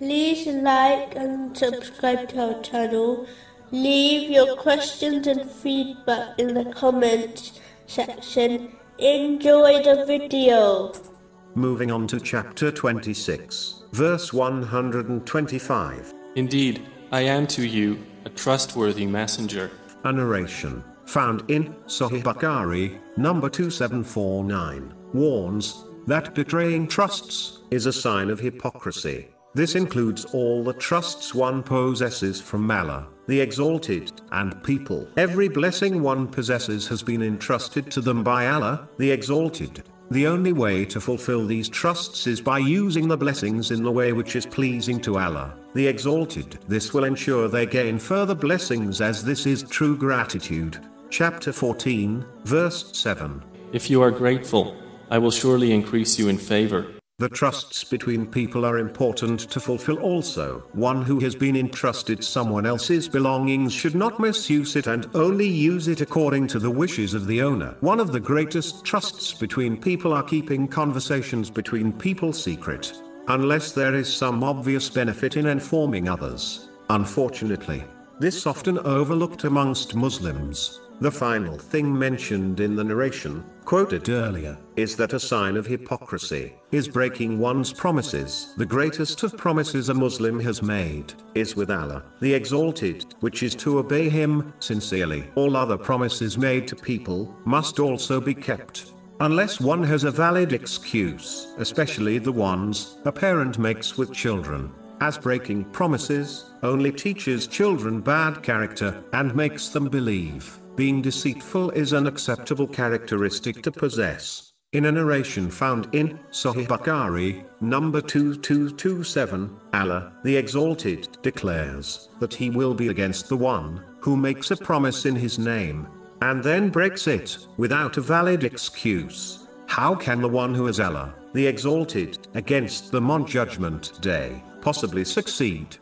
like and subscribe to our channel. Leave your questions and feedback in the comments section. Enjoy the video. Moving on to chapter 26, verse 125. Indeed, I am to you a trustworthy messenger. A narration found in Sahih Bukhari, number 2749, warns that betraying trusts is a sign of hypocrisy. This includes all the trusts one possesses from Allah, the Exalted, and people. Every blessing one possesses has been entrusted to them by Allah, the Exalted. The only way to fulfill these trusts is by using the blessings in the way which is pleasing to Allah, the Exalted. This will ensure they gain further blessings as this is true gratitude. Chapter 14, verse 7. If you are grateful, I will surely increase you in favor. The trusts between people are important to fulfill also. One who has been entrusted someone else's belongings should not misuse it and only use it according to the wishes of the owner. One of the greatest trusts between people are keeping conversations between people secret. Unless there is some obvious benefit in informing others. Unfortunately, this often overlooked amongst Muslims. The final thing mentioned in the narration, quoted earlier, is that a sign of hypocrisy is breaking one's promises. The greatest of promises a Muslim has made is with Allah, the Exalted, which is to obey Him sincerely. All other promises made to people must also be kept. Unless one has a valid excuse, especially the ones a parent makes with children, as breaking promises only teaches children bad character and makes them believe being deceitful is an acceptable characteristic to possess. In a narration found in Sahih Bukhari, number 2227, Allah, the Exalted, declares that He will be against the one who makes a promise in His name and then breaks it without a valid excuse. How can the one who is Allah, the Exalted, against them on Judgment Day, possibly succeed?